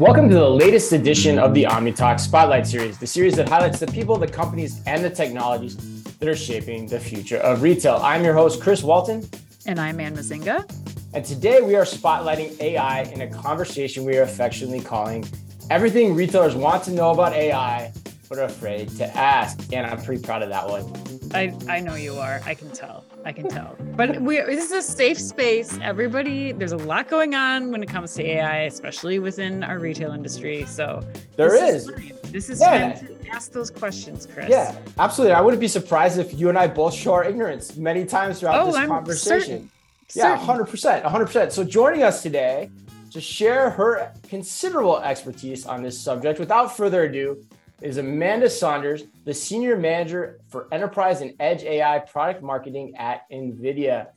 Welcome to the latest edition of the OmniTalk Spotlight Series, the series that highlights the people, the companies, and the technologies that are shaping the future of retail. I'm your host, Chris Walton. And I'm Anne Mezzenga. And today we are spotlighting AI in a conversation we are affectionately calling Everything Retailers Want to Know About AI, but are afraid to ask. And I'm pretty proud of that one. I, I know you are. I can tell. I can tell. But we this is a safe space. Everybody, there's a lot going on when it comes to AI, especially within our retail industry. So there is. is this is yeah. time to ask those questions, Chris. Yeah, absolutely. I wouldn't be surprised if you and I both show our ignorance many times throughout oh, this I'm conversation. Certain. Yeah, hundred percent, hundred percent. So joining us today to share her considerable expertise on this subject, without further ado, is Amanda Saunders, the Senior Manager for Enterprise and Edge AI Product Marketing at NVIDIA.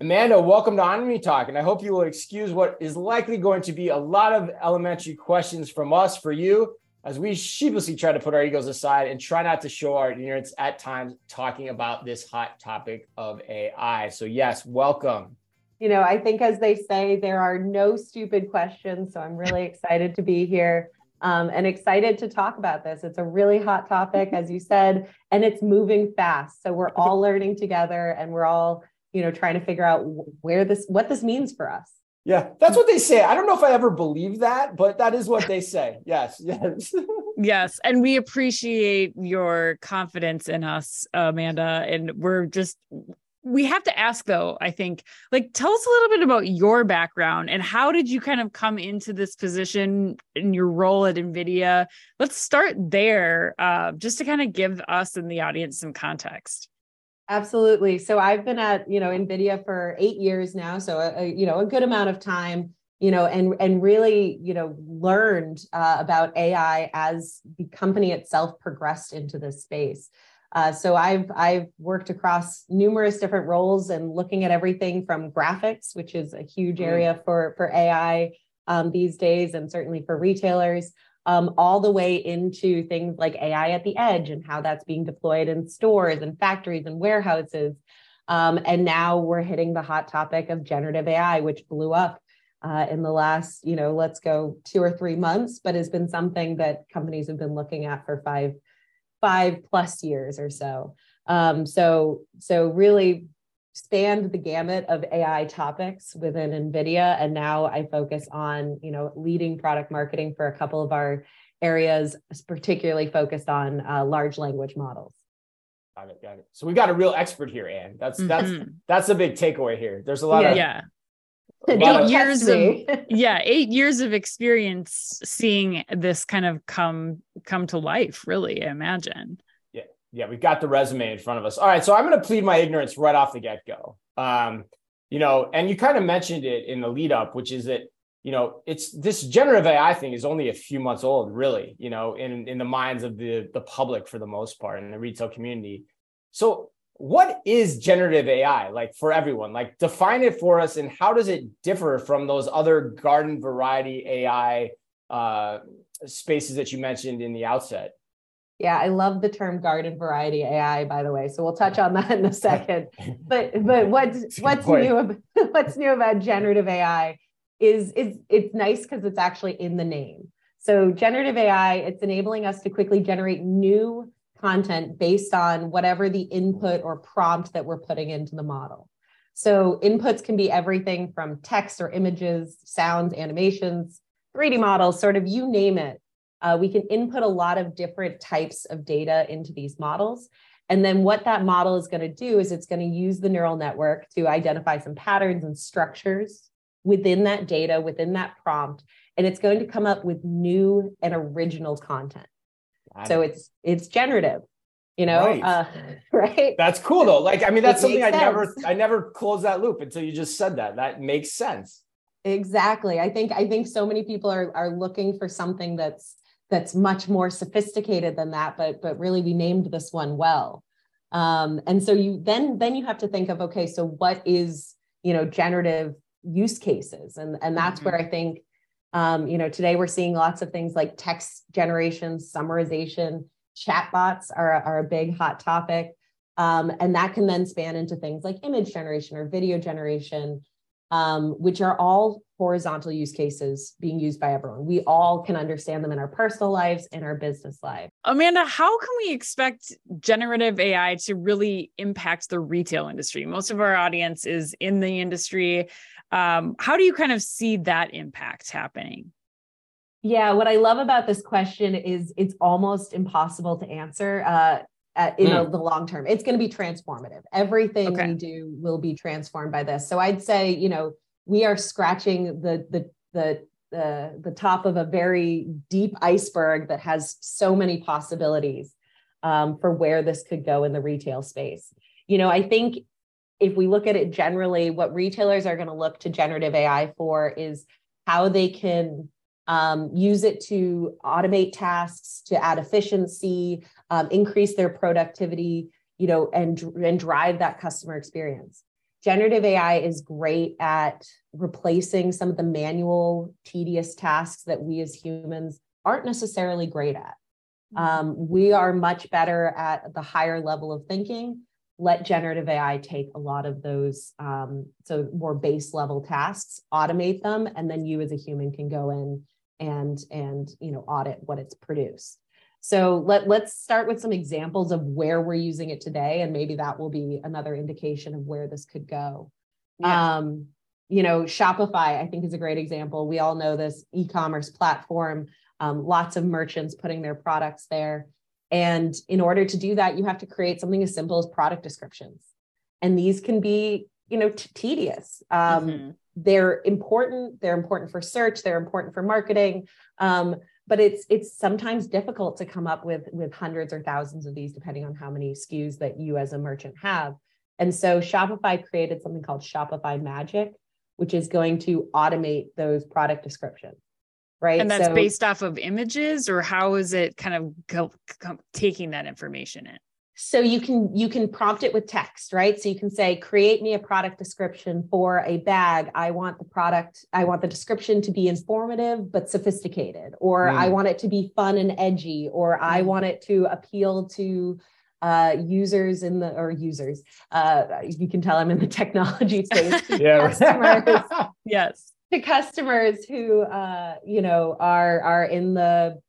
Amanda, welcome to OmniTalk, and I hope you will excuse what is likely going to be a lot of elementary questions from us for you as we sheepishly try to put our egos aside and try not to show our ignorance at times talking about this hot topic of AI. So, yes, welcome. You know, I think as they say, there are no stupid questions. So, I'm really excited to be here um, and excited to talk about this. It's a really hot topic, as you said, and it's moving fast. So we're all learning together, and we're all, you know, trying to figure out where this, what this means for us. Yeah, that's what they say. I don't know if I ever believe that, but that is what they say. Yes, yes. yes, and we appreciate your confidence in us, Amanda, and we're just we have to ask though i think like tell us a little bit about your background and how did you kind of come into this position in your role at nvidia? Let's start there uh, just to kind of give us and the audience some context. Absolutely. So i've been at you know nvidia for eight years now so a, a you know a good amount of time you know and and really you know learned uh, about ai as the company itself progressed into this space uh, so I've I've worked across numerous different roles and looking at everything from graphics, which is a huge mm. area for for AI um, these days, and certainly for retailers, um, all the way into things like AI at the edge and how that's being deployed in stores and factories and warehouses. Um, and now we're hitting the hot topic of generative AI, which blew up uh, in the last, you know, let's go two or three months, but has been something that companies have been looking at for five five plus years or so. Um, so, so really spanned the gamut of AI topics within NVIDIA. And now I focus on, you know, leading product marketing for a couple of our areas, particularly focused on uh, large language models. Got it, got it. So we've got a real expert here, Anne. That's that's mm-hmm. that's a big takeaway here. There's a lot yeah, of yeah eight years of yeah eight years of experience seeing this kind of come come to life really imagine. Yeah yeah we've got the resume in front of us. All right so i'm going to plead my ignorance right off the get-go. Um you know and you kind of mentioned it in the lead up which is that you know it's this generative ai thing is only a few months old really you know in in the minds of the the public for the most part in the retail community. So what is generative AI like for everyone? Like define it for us and how does it differ from those other garden variety AI uh, spaces that you mentioned in the outset? Yeah, I love the term garden variety AI, by the way. So we'll touch on that in a second. but but what's what's new about, what's new about generative AI is is it's nice because it's actually in the name. So generative AI, it's enabling us to quickly generate new content based on whatever the input or prompt that we're putting into the model. So inputs can be everything from text or images, sounds, animations, 3D models, sort of you name it. Uh, we can input a lot of different types of data into these models. And then what that model is going to do is it's going to use the neural network to identify some patterns and structures within that data, within that prompt, and it's going to come up with new and original content so it's it's generative you know right. Uh, right? That's cool though. Like i mean that's it something i never i never closed that loop until you just said that. That makes sense. Exactly. I think i think so many people are are looking for something that's that's much more sophisticated than that but but really we named this one well. Um and so you then then you have to think of okay so what is you know generative use cases? And and that's mm-hmm. where i think um, you know, today we're seeing lots of things like text generation, summarization, chatbots are, are a big hot topic. Um, and that can then span into things like image generation or video generation. um, which are all horizontal use cases being used by everyone. We all can understand them in our personal lives and our business life. Amanda, how can we expect generative AI to really impact the retail industry? Most of our audience is in the industry. Um, how do you kind of see that impact happening? Yeah, what I love about this question is it's almost impossible to answer. Uh, at, in mm. the long term. It's going to be transformative. Everything okay. we do will be transformed by this. So I'd say, you know, we are scratching the the the the, the top of a very deep iceberg that has so many possibilities um, for where this could go in the retail space. You know, I think if we look at it generally, what retailers are going to look to generative AI for is how they can um, use it to automate tasks, to add efficiency, um, increase their productivity, you know, and, and drive that customer experience. Generative AI is great at replacing some of the manual, tedious tasks that we as humans aren't necessarily great at. Mm-hmm. Um, we are much better at the higher level of thinking. Let generative AI take a lot of those um, so more base level tasks, automate them, and then you as a human can go in and and you know audit what it's produced. So let, let's start with some examples of where we're using it today and maybe that will be another indication of where this could go. Yeah. um, you know shopify i think is a great example. We all know this e-commerce platform. Um, lots of merchants putting their products there and in order to do that you have to create something as simple as product descriptions. And these can be you know t- tedious. Um, mm-hmm. they're important they're important for search they're important for marketing. Um, but it's it's sometimes difficult to come up with with hundreds or thousands of these depending on how many skus that you as a merchant have. And so shopify created something called shopify magic which is going to automate those product descriptions right? And that's so, based off of images or how is it kind of go, go, taking that information in? So you can you can prompt it with text right? So you can say create me a product description for a bag. I want the product i want the description to be informative but sophisticated or mm. i want it to be fun and edgy or i mm. want it to appeal to uh, users in the or users uh, you can tell i'm in the technology space. Yeah customers, yes to customers who uh, you know are are in the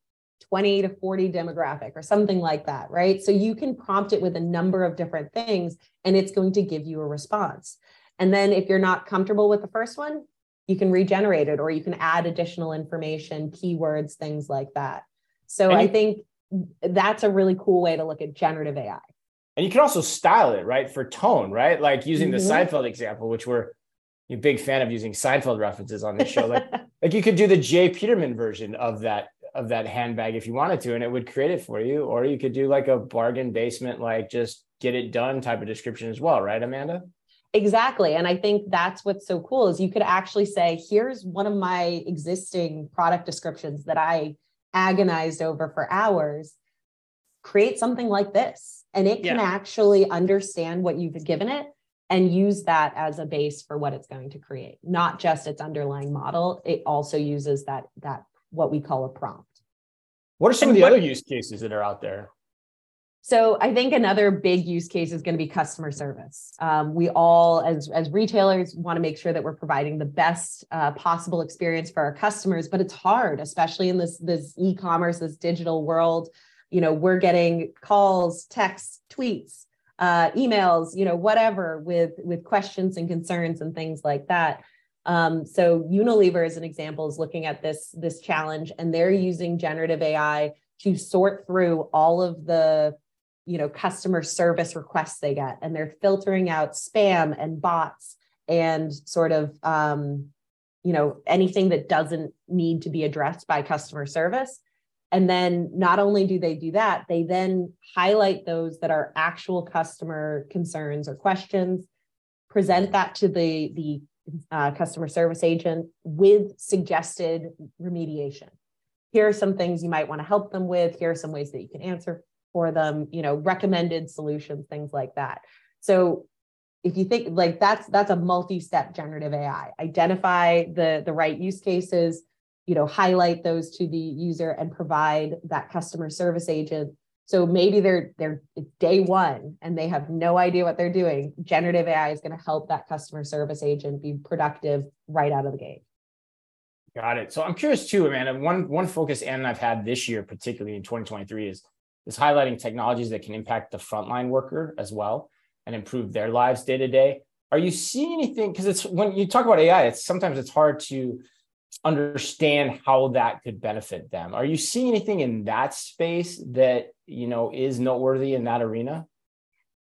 20 to 40 demographic or something like that, right? So you can prompt it with a number of different things and it's going to give you a response. And then if you're not comfortable with the first one, you can regenerate it or you can add additional information, keywords, things like that. So and I think that's a really cool way to look at generative AI. And you can also style it, right? For tone, right? Like using mm-hmm. the Seinfeld example, which we're a big fan of using Seinfeld references on this show. Like, like you could do the J. Peterman version of that of that handbag if you wanted to and it would create it for you or you could do like a bargain basement like just get it done type of description as well right amanda exactly and i think that's what's so cool is you could actually say here's one of my existing product descriptions that i agonized over for hours create something like this and it can yeah. actually understand what you've given it and use that as a base for what it's going to create not just its underlying model it also uses that that what we call a prompt. What are some and of the what, other use cases that are out there? So I think another big use case is going to be customer service. Um, we all, as as retailers, want to make sure that we're providing the best uh, possible experience for our customers, but it's hard, especially in this this e-commerce, this digital world. You know, we're getting calls, texts, tweets, uh, emails, you know, whatever, with with questions and concerns and things like that. Um, so Unilever, as an example, is looking at this, this challenge and they're using generative AI to sort through all of the you know customer service requests they get and they're filtering out spam and bots and sort of um, you know anything that doesn't need to be addressed by customer service and then not only do they do that they then highlight those that are actual customer concerns or questions present that to the the uh, customer service agent with suggested remediation. Here are some things you might want to help them with. Here are some ways that you can answer for them, you know, recommended solutions, things like that. So if you think like that's that's a multi-step generative AI. Identify the the right use cases, you know, highlight those to the user and provide that customer service agent So maybe they're they're day one and they have no idea what they're doing. Generative AI is going to help that customer service agent be productive right out of the gate. Got it. So I'm curious too, Amanda. One one focus Anne and I've had this year, particularly in 2023, is is highlighting technologies that can impact the frontline worker as well and improve their lives day to day. Are you seeing anything? Because it's when you talk about AI, it's sometimes it's hard to understand how that could benefit them. Are you seeing anything in that space that you know is noteworthy in that arena?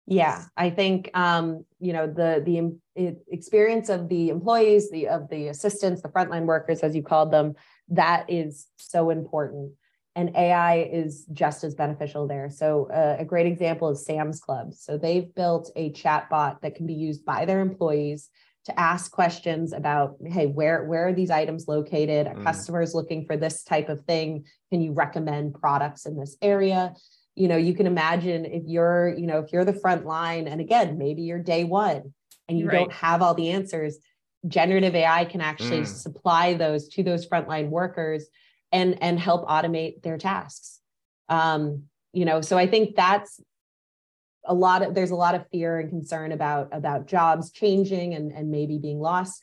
Yeah, I think um, you know the the experience of the employees, the of the assistants, the frontline workers, as you called them, that is so important and AI is just as beneficial there. So, uh, a great example is Sam's Club. So, they've built a chat bot that can be used by their employees to ask questions about, hey, where, where are these items located? A mm. customer is looking for this type of thing. Can you recommend products in this area? You know, you can imagine if you're, you know, if you're the front line, and again, maybe you're day one and you right. don't have all the answers, generative AI can actually mm. supply those to those frontline workers and and help automate their tasks um, you know so i think that's a lot of there's a lot of fear and concern about about jobs changing and and maybe being lost.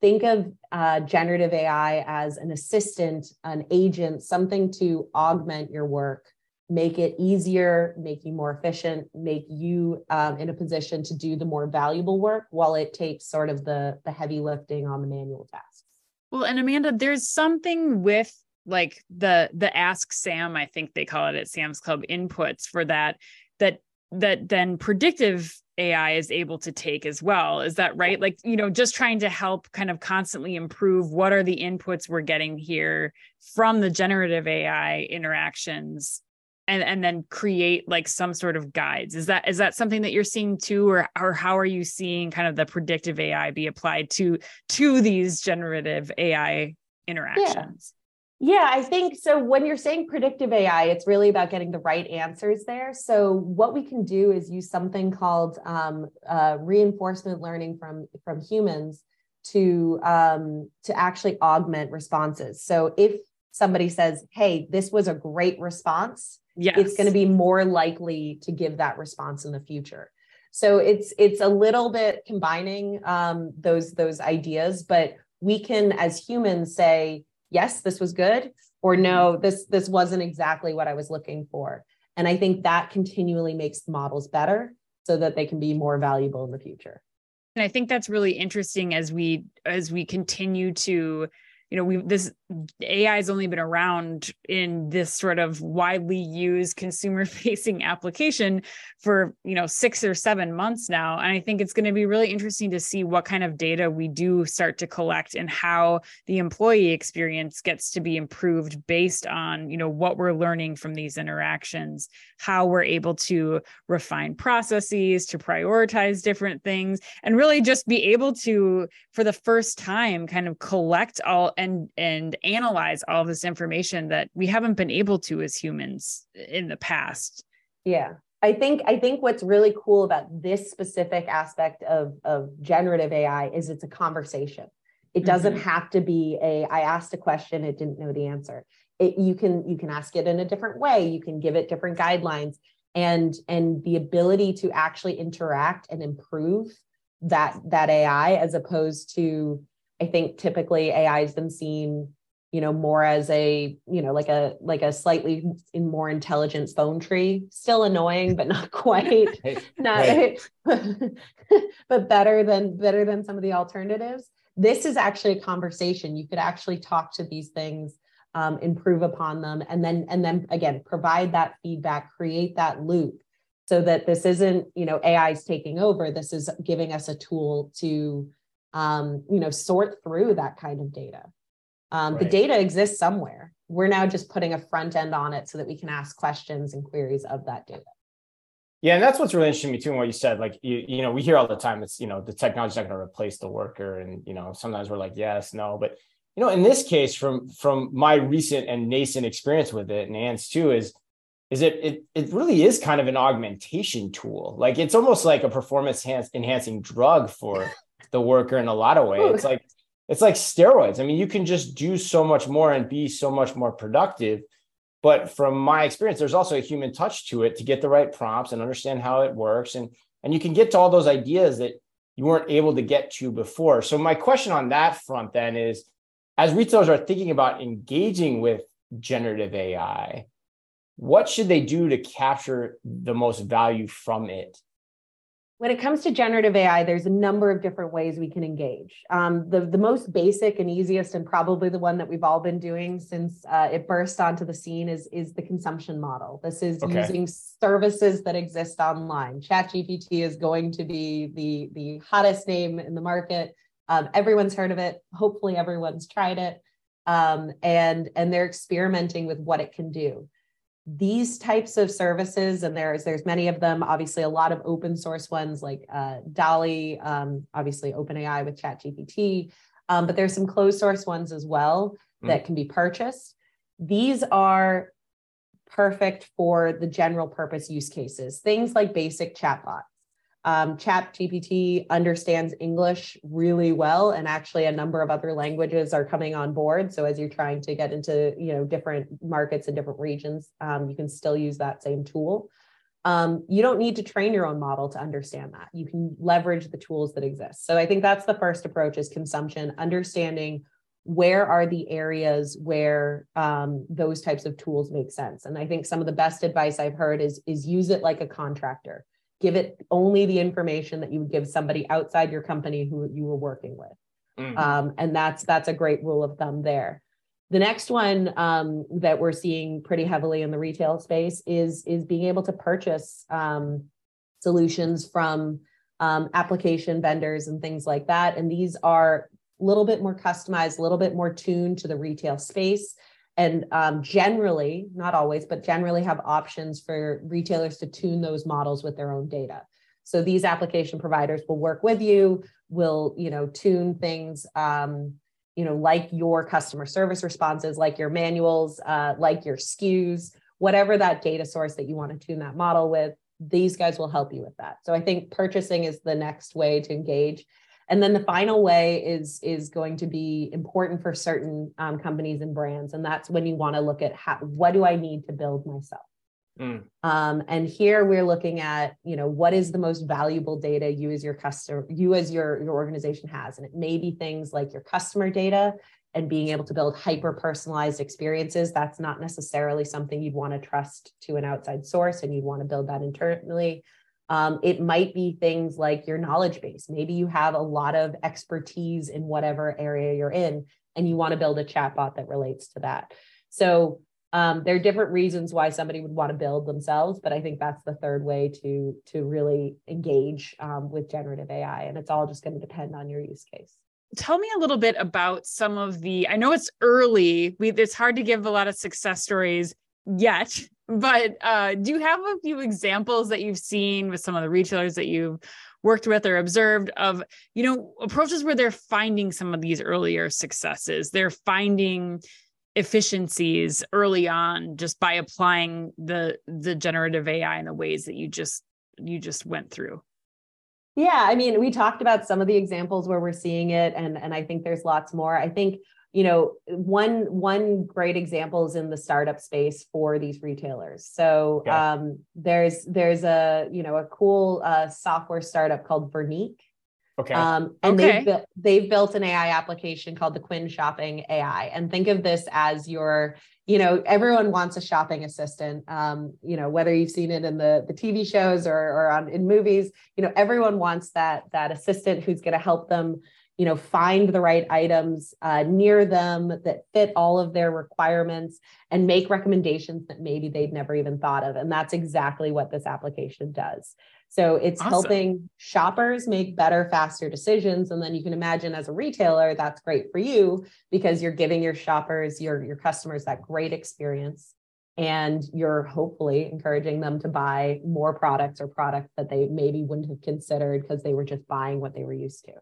Think of uh, generative ai as an assistant an agent something to augment your work make it easier make you more efficient make you um, in a position to do the more valuable work while it takes sort of the the heavy lifting on the manual tasks. Well and amanda there's something with like the the ask sam i think they call it at sam's club inputs for that that that then predictive ai is able to take as well. Is that right? Like you know just trying to help kind of constantly improve what are the inputs we're getting here from the generative ai interactions and and then create like some sort of guides. Is that is that something that you're seeing too or or how are you seeing kind of the predictive ai be applied to to these generative ai interactions yeah, I think so. When you're saying predictive AI, it's really about getting the right answers there. So what we can do is use something called um, uh, reinforcement learning from from humans to um, to actually augment responses. So if somebody says, "Hey, this was a great response," yes. it's going to be more likely to give that response in the future. So it's it's a little bit combining um, those those ideas, but we can as humans say yes this was good or no mm-hmm. this this wasn't exactly what i was looking for and i think that continually makes models better so that they can be more valuable in the future and i think that's really interesting as we as we continue to you know we this ai has only been around in this sort of widely used consumer facing application for you know 6 or 7 months now. And i think it's going to be really interesting to see what kind of data we do start to collect and how the employee experience gets to be improved based on you know what we're learning from these interactions how we're able to refine processes to prioritize different things and really just be able to for the first time kind of collect all and and analyze all this information that we haven't been able to as humans in the past. Yeah. I think i think what's really cool about this specific aspect of of generative ai is it's a conversation. It doesn't mm-hmm. have to be a i asked a question it didn't know the answer. It, you can you can ask it in a different way you can give it different guidelines and and the ability to actually interact and improve that that ai as opposed to I think typically AI has been seen, you know, more as a, you know, like a like a slightly more intelligent phone tree. Still annoying, but not quite, not, hey. but better than better than some of the alternatives. This is actually a conversation. You could actually talk to these things, um, improve upon them, and then and then again provide that feedback, create that loop so that this isn't you know ai is taking over this is giving us a tool to um, you know, sort through that kind of data. Um, right. The data exists somewhere. We're now just putting a front end on it so that we can ask questions and queries of that data. Yeah, and that's what's really interesting to me too. In what you said, like you, you know, we hear all the time, it's you know, the technology's not going to replace the worker, and you know, sometimes we're like, yes, no, but you know, in this case, from from my recent and nascent experience with it, and Anne's too, is is it it it really is kind of an augmentation tool. Like it's almost like a performance enhancing drug for the worker in a lot of ways. It's like it's like steroids. I mean, you can just do so much more and be so much more productive but from my experience, there's also a human touch to it to get the right prompts and understand how it works. And, and you can get to all those ideas that you weren't able to get to before. So my question on that front then is, as retailers are thinking about engaging with generative AI, what should they do to capture the most value from it? When it comes to generative AI, there's a number of different ways we can engage. Um, the, the most basic and easiest, and probably the one that we've all been doing since uh, it burst onto the scene, is, is the consumption model. This is okay. using services that exist online. ChatGPT is going to be the, the hottest name in the market. Um, everyone's heard of it. Hopefully, everyone's tried it. Um, and, and they're experimenting with what it can do these types of services and there's there's many of them obviously a lot of open source ones like uh, DALL-E um, obviously openai with chatgpt um, but there's some closed source ones as well mm. that can be purchased these are perfect for the general purpose use cases things like basic chatbots um, Chat GPT understands English really well, and actually a number of other languages are coming on board. So as you're trying to get into you know different markets and different regions, um, you can still use that same tool. Um, you don't need to train your own model to understand that. You can leverage the tools that exist. So I think that's the first approach: is consumption, understanding where are the areas where um, those types of tools make sense. And I think some of the best advice I've heard is is use it like a contractor give it only the information that you would give somebody outside your company who you were working with. Mm-hmm. um, and that's that's a great rule of thumb there. The next one um, that we're seeing pretty heavily in the retail space is is being able to purchase um, solutions from um, application vendors and things like that. And these are a little bit more customized a little bit more tuned to the retail space and um, generally not always but generally have options for retailers to tune those models with their own data. So these application providers will work with you will you know tune things um, you know like your customer service responses like your manuals uh, like your skus whatever that data source that you want to tune that model with these guys will help you with that. So i think purchasing is the next way to engage and then the final way is is going to be important for certain um, companies and brands. And that's when you want to look at how, what do i need to build myself? Mm. um, and here we're looking at you know what is the most valuable data you as your customer you as your your organization has. And it may be things like your customer data and being able to build hyper personalized experiences. That's not necessarily something you'd want to trust to an outside source and you'd want to build that internally um, it might be things like your knowledge base. Maybe you have a lot of expertise in whatever area you're in, and you want to build a chatbot that relates to that. So um, there are different reasons why somebody would want to build themselves, but I think that's the third way to to really engage um, with generative AI, and it's all just going to depend on your use case tell me a little bit about some of the i know it's early we it's hard to give a lot of success stories yet but uh, do you have a few examples that you've seen with some of the retailers that you've worked with or observed of you know approaches where they're finding some of these earlier successes? They're finding efficiencies early on just by applying the the generative ai in the ways that you just you just went through. Yeah i mean we talked about some of the examples where we're seeing it and and i think there's lots more. I think you know one one great example is in the startup space for these retailers. So yeah. um, there's there's a you know a cool uh, software startup called Verneek. Okay. Um, and okay. they've, they've built an ai application called the quinn shopping ai and think of this as your you know everyone wants a shopping assistant. Um, you know whether you've seen it in the the tv shows or, or on in movies you know everyone wants that that assistant who's going to help them you know find the right items uh, near them that fit all of their requirements and make recommendations that maybe they'd never even thought of. And that's exactly what this application does. So it's awesome. helping shoppers make better faster decisions. And then you can imagine as a retailer that's great for you because you're giving your shoppers your your customers that great experience. And you're hopefully encouraging them to buy more products or products that they maybe wouldn't have considered because they were just buying what they were used to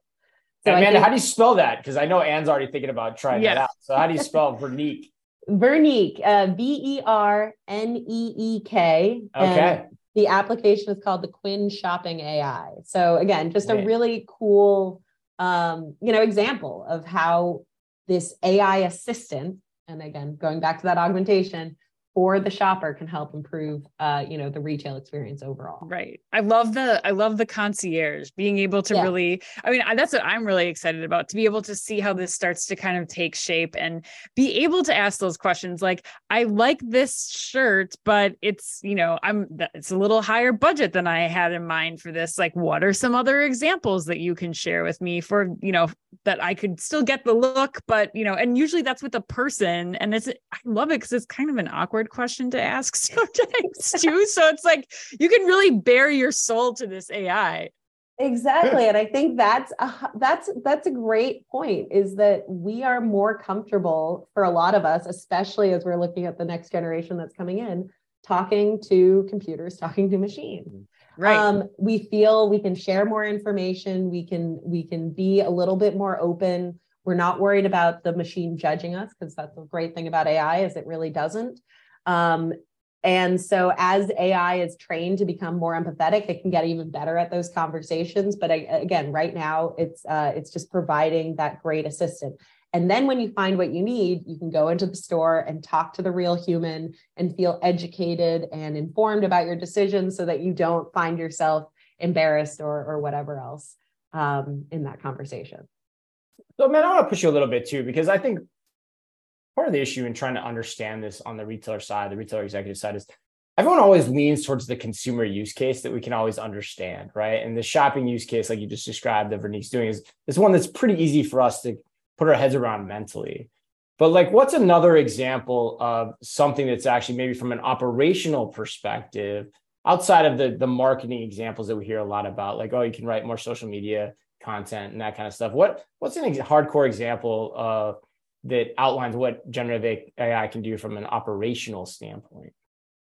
so Amanda, think, how do you spell that? Because I know Anne's already thinking about trying yes. that out. So how do you spell Verneek? Verneek, uh, V E R N E E K. Okay. The application is called the Quinn Shopping AI. So again, just a really cool, um, you know, example of how this AI assistant, and again, going back to that augmentation, for the shopper can help improve uh, you know the retail experience overall. Right. I love the i love the concierge being able to yeah. really i mean that's what i'm really excited about to be able to see how this starts to kind of take shape and be able to ask those questions like i like this shirt but it's you know i'm it's a little higher budget than i had in mind for this. Like what are some other examples that you can share with me for you know that i could still get the look but you know and usually that's with a person and it's i love it because it's kind of an awkward hard question to ask sometimes too. So it's like you can really bare your soul to this AI. Exactly. and I think that's a, that's that's a great point is that we are more comfortable for a lot of us, especially as we're looking at the next generation that's coming in, talking to computers, talking to machines. Mm-hmm. Right. Um, we feel we can share more information. We can we can be a little bit more open. We're not worried about the machine judging us because that's a great thing about AI is it really doesn't. Um, and so as AI is trained to become more empathetic, it can get even better at those conversations. But again, right now it's uh, it's just providing that great assistant. And then when you find what you need, you can go into the store and talk to the real human and feel educated and informed about your decisions so that you don't find yourself embarrassed or, or whatever else um, in that conversation. So, man, I want to push you a little bit too, because I think part of the issue in trying to understand this on the retailer side, the retailer executive side is everyone always leans towards the consumer use case that we can always understand, right? And the shopping use case, like you just described, that Verneek's doing is, is one that's pretty easy for us to put our heads around mentally. But like, what's another example of something that's actually maybe from an operational perspective, outside of the the marketing examples that we hear a lot about, like oh, you can write more social media content and that kind of stuff. What what's an ex- hardcore example of that outlines what generative AI can do from an operational standpoint?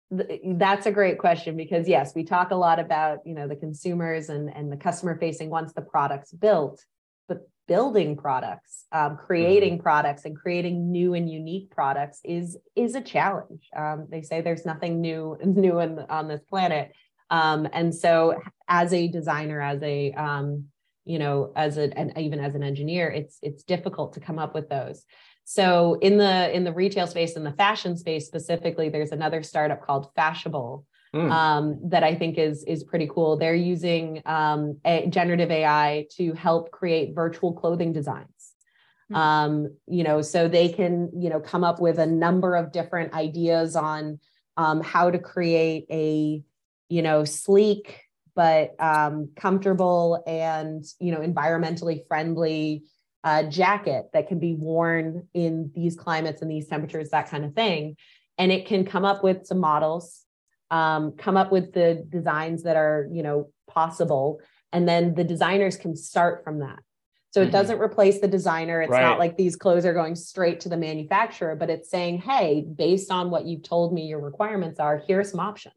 That's a great question because yes, we talk a lot about you know the consumers and and the customer facing once the product's built, but building products, um, creating mm-hmm. products, and creating new and unique products is is a challenge. Um, they say there's nothing new new in, on this planet, um, and so as a designer, as a um, you know as a and even as an engineer it's it's difficult to come up with those so in the in the retail space in the fashion space specifically there's another startup called fashable mm. um, that i think is is pretty cool they're using um, a, generative ai to help create virtual clothing designs mm. um, you know so they can you know come up with a number of different ideas on um, how to create a you know sleek but um, comfortable and you know environmentally friendly uh, jacket that can be worn in these climates and these temperatures, that kind of thing. And it can come up with some models, um, come up with the designs that are you know possible, and then the designers can start from that. So it mm-hmm. doesn't replace the designer. It's right. not like these clothes are going straight to the manufacturer, but it's saying, hey, based on what you've told me your requirements are, here are some options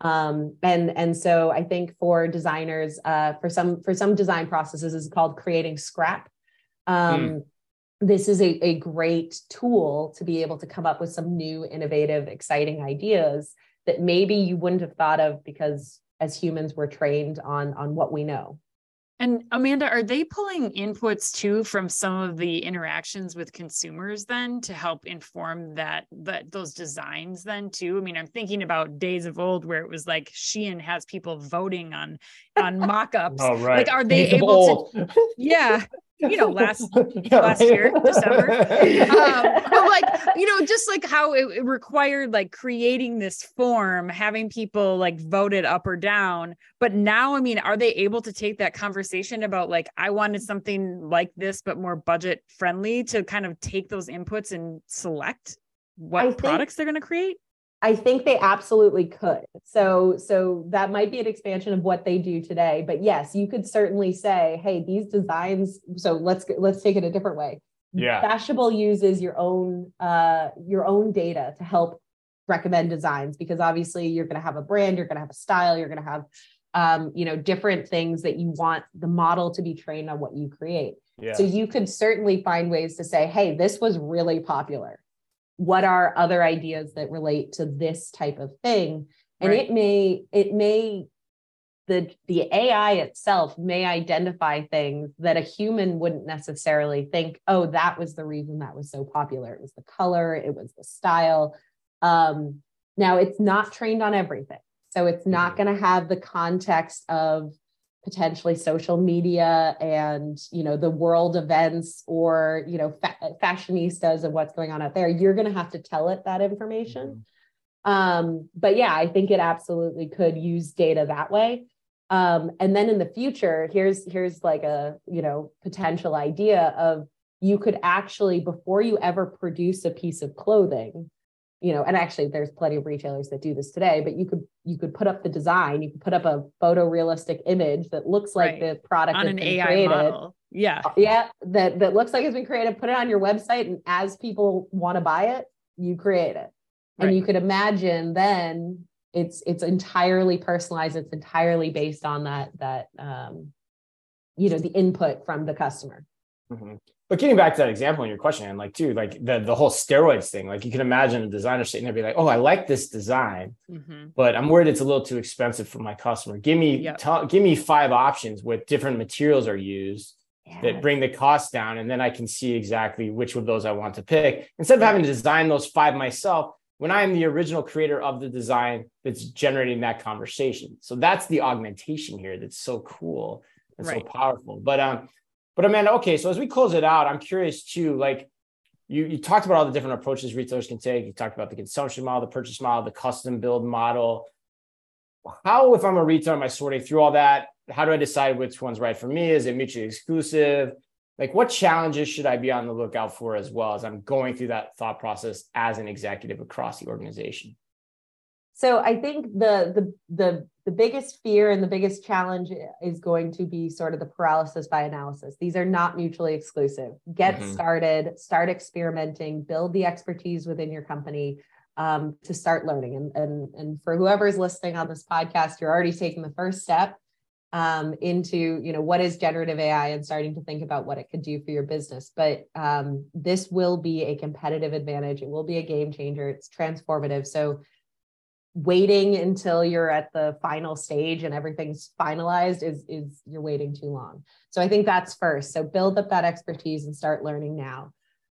um, and and so i think for designers uh, for some for some design processes is called creating scrap. Um, mm. this is a, a great tool to be able to come up with some new innovative exciting ideas that maybe you wouldn't have thought of because as humans we're trained on on what we know and Amanda, are they pulling inputs too from some of the interactions with consumers then to help inform that that those designs then too? I mean, I'm thinking about days of old where it was like Shein has people voting on on mock-ups. Oh, right. Like are they days able to Yeah you know, last last year, December. Um, but like, you know, just like how it, it, required like creating this form, having people like voted up or down. But now, I mean, are they able to take that conversation about like, I wanted something like this, but more budget friendly to kind of take those inputs and select what products they're going to create? I think they absolutely could. So so that might be an expansion of what they do today. But yes, you could certainly say, hey, these designs. So let's let's take it a different way. Yeah. Fashable uses your own uh, your own data to help recommend designs because obviously you're going to have a brand, you're going to have a style, you're going to have um, you know different things that you want the model to be trained on what you create. Yeah. So you could certainly find ways to say, hey, this was really popular what are other ideas that relate to this type of thing and right. it may it may the the ai itself may identify things that a human wouldn't necessarily think oh that was the reason that was so popular it was the color it was the style Um, now it's not trained on everything. So it's not mm-hmm. going to have the context of potentially social media and you know the world events or you know fa- fashionistas and what's going on out there you're going to have to tell it that information mm-hmm. um, but yeah i think it absolutely could use data that way um, and then in the future here's here's like a you know potential idea of you could actually before you ever produce a piece of clothing you know and actually there's plenty of retailers that do this today but you could you could put up the design you could put up a photorealistic image that looks like right. the product on an AI created. model yeah uh, yeah that that looks like it's been created put it on your website and as people want to buy it you create it right. and you could imagine then it's it's entirely personalized it's entirely based on that that um you know the input from the customer mm-hmm. But getting back to that example in your question, and like, too, like the the whole steroids thing, like you can imagine a designer sitting there be like, "Oh, I like this design, mm-hmm. but I'm worried it's a little too expensive for my customer. Give me yep. t- give me five options with different materials are used yeah. that bring the cost down, and then I can see exactly which of those I want to pick instead of having to design those five myself." When I am the original creator of the design that's generating that conversation, so that's the augmentation here. That's so cool and right. so powerful. But um, but Amanda, okay, so as we close it out, I'm curious too, like you, you talked about all the different approaches retailers can take. You talked about the consumption model, the purchase model, the custom build model. How, if I'm a retailer, am I sorting through all that? How do I decide which one's right for me? Is it mutually exclusive? Like, what challenges should I be on the lookout for as well as I'm going through that thought process as an executive across the organization? So I think the the the the biggest fear and the biggest challenge is going to be sort of the paralysis by analysis. These are not mutually exclusive. Get mm-hmm. started, start experimenting, build the expertise within your company um, to start learning. And, and, and for whoever's listening on this podcast, you're already taking the first step um, into you know what is generative AI and starting to think about what it could do for your business. But um, this will be a competitive advantage. It will be a game changer. It's transformative. So waiting until you're at the final stage and everything's finalized is is you're waiting too long. So i think that's first. So build up that expertise and start learning now.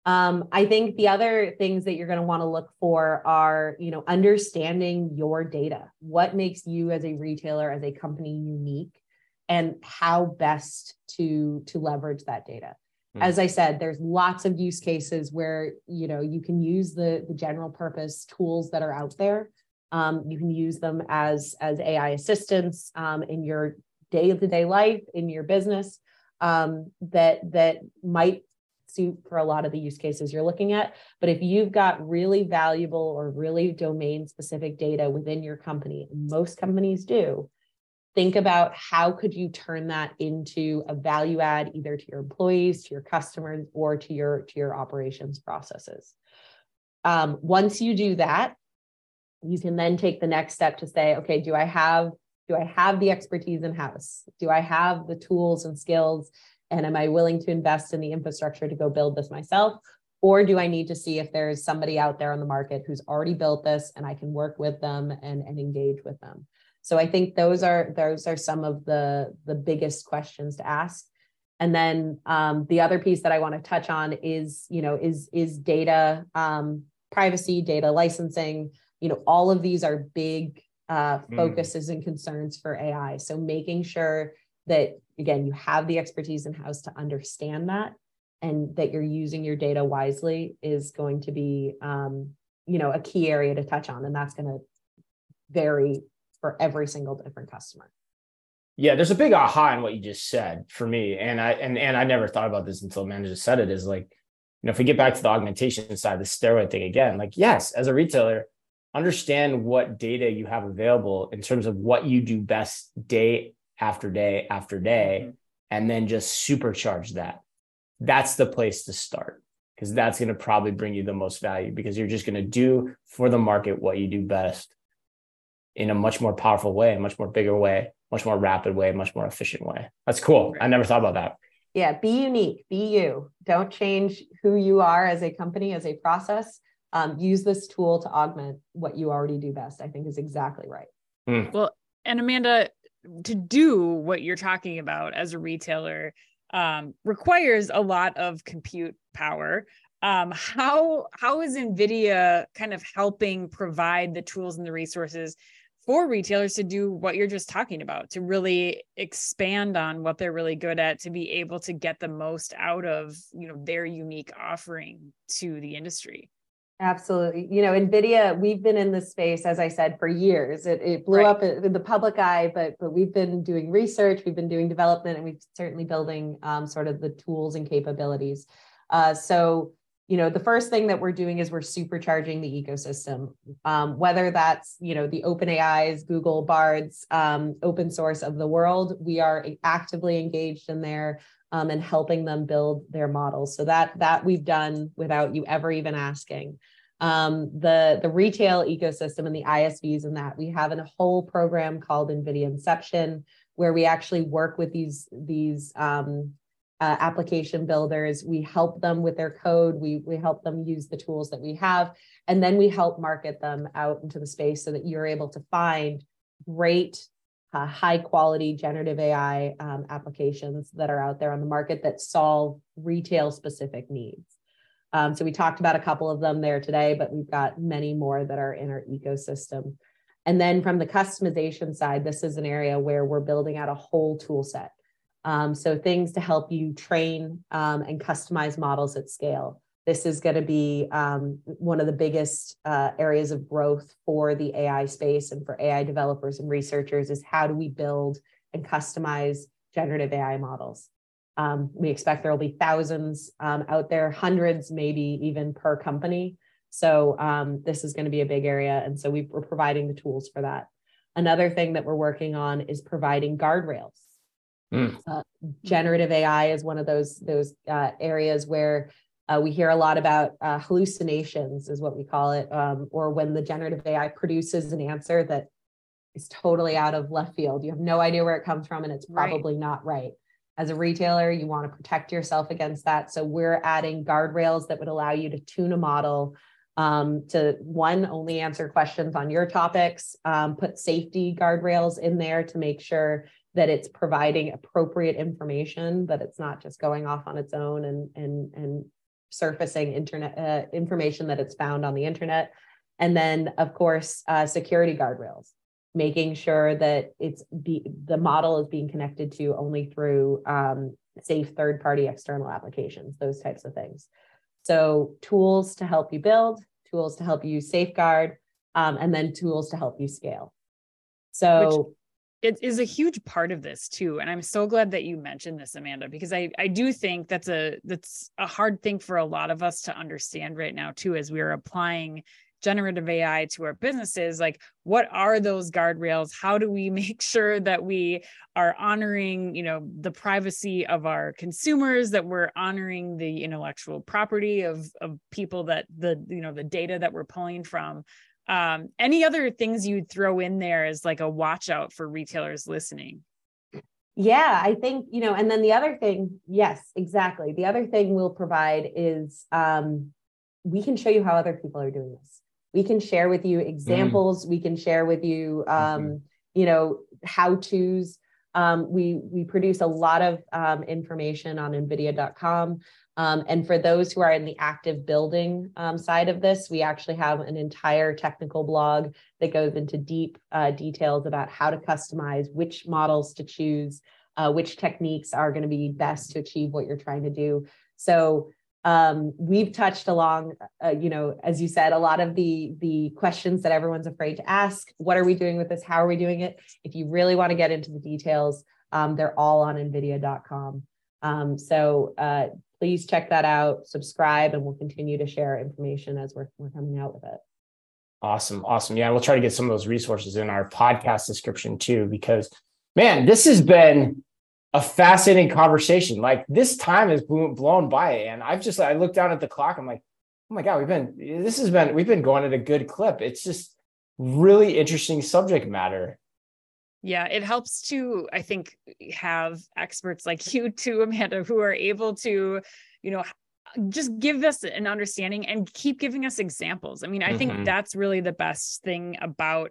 Um, i think the other things that you're going to want to look for are you know understanding your data. What makes you as a retailer as a company unique and how best to to leverage that data. Hmm. as i said there's lots of use cases where you know you can use the the general purpose tools that are out there um, you can use them as as AI assistants um, in your day to day life in your business um, that that might suit for a lot of the use cases you're looking at. But if you've got really valuable or really domain specific data within your company, most companies do, think about how could you turn that into a value add either to your employees, to your customers, or to your to your operations processes. Um, once you do that, you can then take the next step to say okay do i have do i have the expertise in house do i have the tools and skills? And am i willing to invest in the infrastructure to go build this myself? Or do i need to see if there's somebody out there on the market who's already built this and i can work with them and, and engage with them? So i think those are those are some of the the biggest questions to ask. And then um, the other piece that i want to touch on is you know is is data um, privacy data licensing you know all of these are big uh, hmm. focuses mm. and concerns for ai so making sure that again you have the expertise in house to understand that and that you're using your data wisely is going to be um, you know a key area to touch on and that's going to vary for every single different customer yeah there's a big aha in what you just said for me and i and, and i never thought about this until just said it is like you know if we get back to the augmentation side the steroid thing again like yes as a retailer understand what data you have available in terms of what you do best day after day after day, mm-hmm. and then just supercharge that. That's the place to start because that's going to probably bring you the most value because you're just going to do for the market what you do best in a much more powerful way, a much more bigger way, much more rapid way, much more efficient way. That's cool. I never thought about that. Yeah, be unique, be you. Don't change who you are as a company, as a process um, use this tool to augment what you already do best i think is exactly right. Mm. well and amanda to do what you're talking about as a retailer um, requires a lot of compute power. Um, how how is nvidia kind of helping provide the tools and the resources for retailers to do what you're just talking about to really expand on what they're really good at to be able to get the most out of you know their unique offering to the industry Absolutely. You know, NVIDIA, we've been in this space, as I said, for years. It, it blew right. up in the public eye, but but we've been doing research, we've been doing development, and we've certainly building um, sort of the tools and capabilities. Uh, so, you know, the first thing that we're doing is we're supercharging the ecosystem, um, whether that's, you know, the OpenAIs, Google, Bards, um, open source of the world. We are actively engaged in there um, and helping them build their models. So that that we've done without you ever even asking um, the the retail ecosystem and the ISVs and that we have a whole program called NVIDIA Inception where we actually work with these these um, uh, application builders. We help them with their code. We we help them use the tools that we have, and then we help market them out into the space so that you're able to find great. Uh, high quality generative AI um, applications that are out there on the market that solve retail specific needs. Um, so we talked about a couple of them there today, but we've got many more that are in our ecosystem. And then from the customization side, this is an area where we're building out a whole tool set. Um, so things to help you train um, and customize models at scale. This is going to be um, one of the biggest uh, areas of growth for the AI space and for AI developers and researchers is how do we build and customize generative AI models. Um, we expect there will be thousands um, out there, hundreds, maybe even per company. So um, this is going to be a big area. And so we are providing the tools for that. Another thing that we're working on is providing guardrails. Mm. Uh, generative AI is one of those those uh, areas where uh, we hear a lot about uh, hallucinations, is what we call it, um, or when the generative AI produces an answer that is totally out of left field. You have no idea where it comes from, and it's probably right. not right as a retailer, you want to protect yourself against that. So we're adding guardrails that would allow you to tune a model um, to one, only answer questions on your topics, um, put safety guardrails in there to make sure that it's providing appropriate information, that it's not just going off on its own and and and surfacing internet uh, information that it's found on the internet. And then, of course, uh, security guardrails making sure that it's be, the model is being connected to only through um, safe third party external applications, those types of things. So, tools to help you build, tools to help you safeguard, um, and then tools to help you scale. So, Which it is a huge part of this too and i'm so glad that you mentioned this amanda because i i do think that's a that's a hard thing for a lot of us to understand right now too as we're applying generative AI to our businesses, like what are those guardrails? How do we make sure that we are honoring, you know, the privacy of our consumers, that we're honoring the intellectual property of of people that the, you know, the data that we're pulling from. Um, any other things you'd throw in there as like a watch out for retailers listening? Yeah, I think, you know, and then the other thing, yes, exactly. The other thing we'll provide is um, we can show you how other people are doing this we can share with you examples mm. we can share with you um, mm-hmm. you know how to's um, we we produce a lot of um, information on nvidia.com um, and for those who are in the active building um, side of this we actually have an entire technical blog that goes into deep uh, details about how to customize which models to choose uh, which techniques are going to be best to achieve what you're trying to do. So um, we've touched along uh, you know as you said a lot of the the questions that everyone's afraid to ask. What are we doing with this? How are we doing it? If you really want to get into the details um, they're all on nvidia.com um, so uh, please check that out subscribe and we'll continue to share information as we're, we're coming out with it awesome awesome yeah we'll try to get some of those resources in our podcast description too because man this has been a fascinating conversation. Like this time has blown by, and I've just I looked down at the clock. I'm like, oh my god, we've been this has been we've been going at a good clip. It's just really interesting subject matter. Yeah, it helps to I think have experts like you too, Amanda, who are able to, you know, just give us an understanding and keep giving us examples. I mean, I mm-hmm. think that's really the best thing about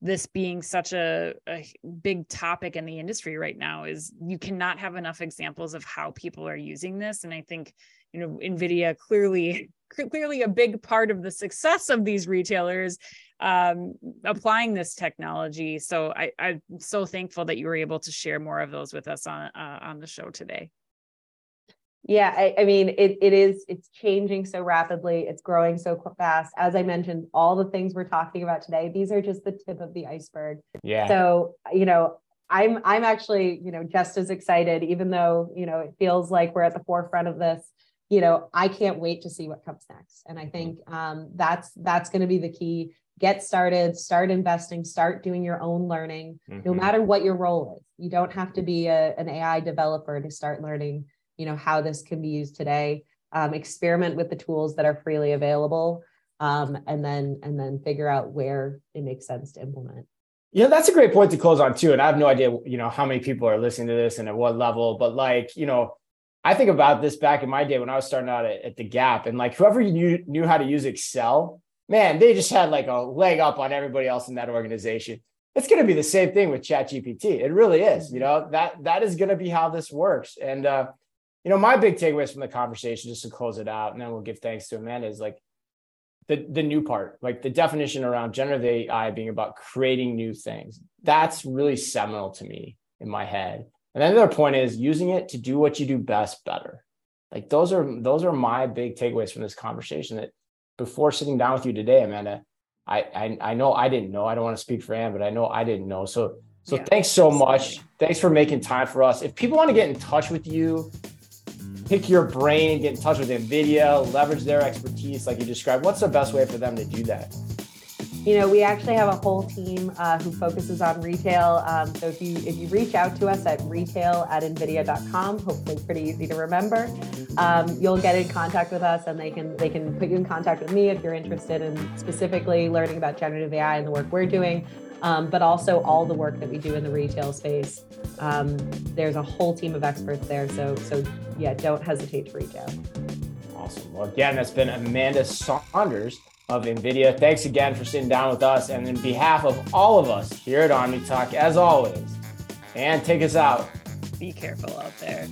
this being such a, a big topic in the industry right now is you cannot have enough examples of how people are using this and i think you know nvidia clearly clearly a big part of the success of these retailers um, applying this technology so I, i'm so thankful that you were able to share more of those with us on uh, on the show today yeah, I, I, mean, it, it is, it's changing so rapidly. It's growing so fast. As I mentioned, all the things we're talking about today, these are just the tip of the iceberg. Yeah. So, you know, I'm, I'm actually, you know, just as excited, even though, you know, it feels like we're at the forefront of this, you know, I can't wait to see what comes next. And I think um, that's, that's going to be the key. Get started, start investing, start doing your own learning, mm-hmm. no matter what your role is. You don't have to be a, an AI developer to start learning you know how this can be used today um, experiment with the tools that are freely available um, and then and then figure out where it makes sense to implement yeah that's a great point to close on too and i have no idea you know how many people are listening to this and at what level but like you know i think about this back in my day when i was starting out at, at the gap and like whoever knew, knew how to use excel man they just had like a leg up on everybody else in that organization it's going to be the same thing with chat gpt it really is you know that that is going to be how this works and uh you know, my big takeaways from the conversation, just to close it out, and then we'll give thanks to Amanda, is like the the new part, like the definition around generative AI being about creating new things. That's really seminal to me in my head. And then the other point is using it to do what you do best better. Like those are those are my big takeaways from this conversation. That before sitting down with you today, Amanda, I I, I know I didn't know. I don't want to speak for Anne, but I know I didn't know. So so yeah, thanks so much. Thanks for making time for us. If people want to get in touch with you, pick your brain, get in touch with NVIDIA, leverage their expertise like you described, what's the best way for them to do that? You know, we actually have a whole team uh, who focuses on retail. Um, so if you if you reach out to us at retail at nvidia.com, hopefully pretty easy to remember, um, you'll get in contact with us, and they can they can put you in contact with me if you're interested in specifically learning about generative AI and the work we're doing um, but also all the work that we do in the retail space. Um, there's a whole team of experts there. So, so yeah, don't hesitate to reach out. Awesome. Well, again, that's been Amanda Saunders of NVIDIA. Thanks again for sitting down with us. And in behalf of all of us here at OmniTalk, as always, and take us out. Be careful out there.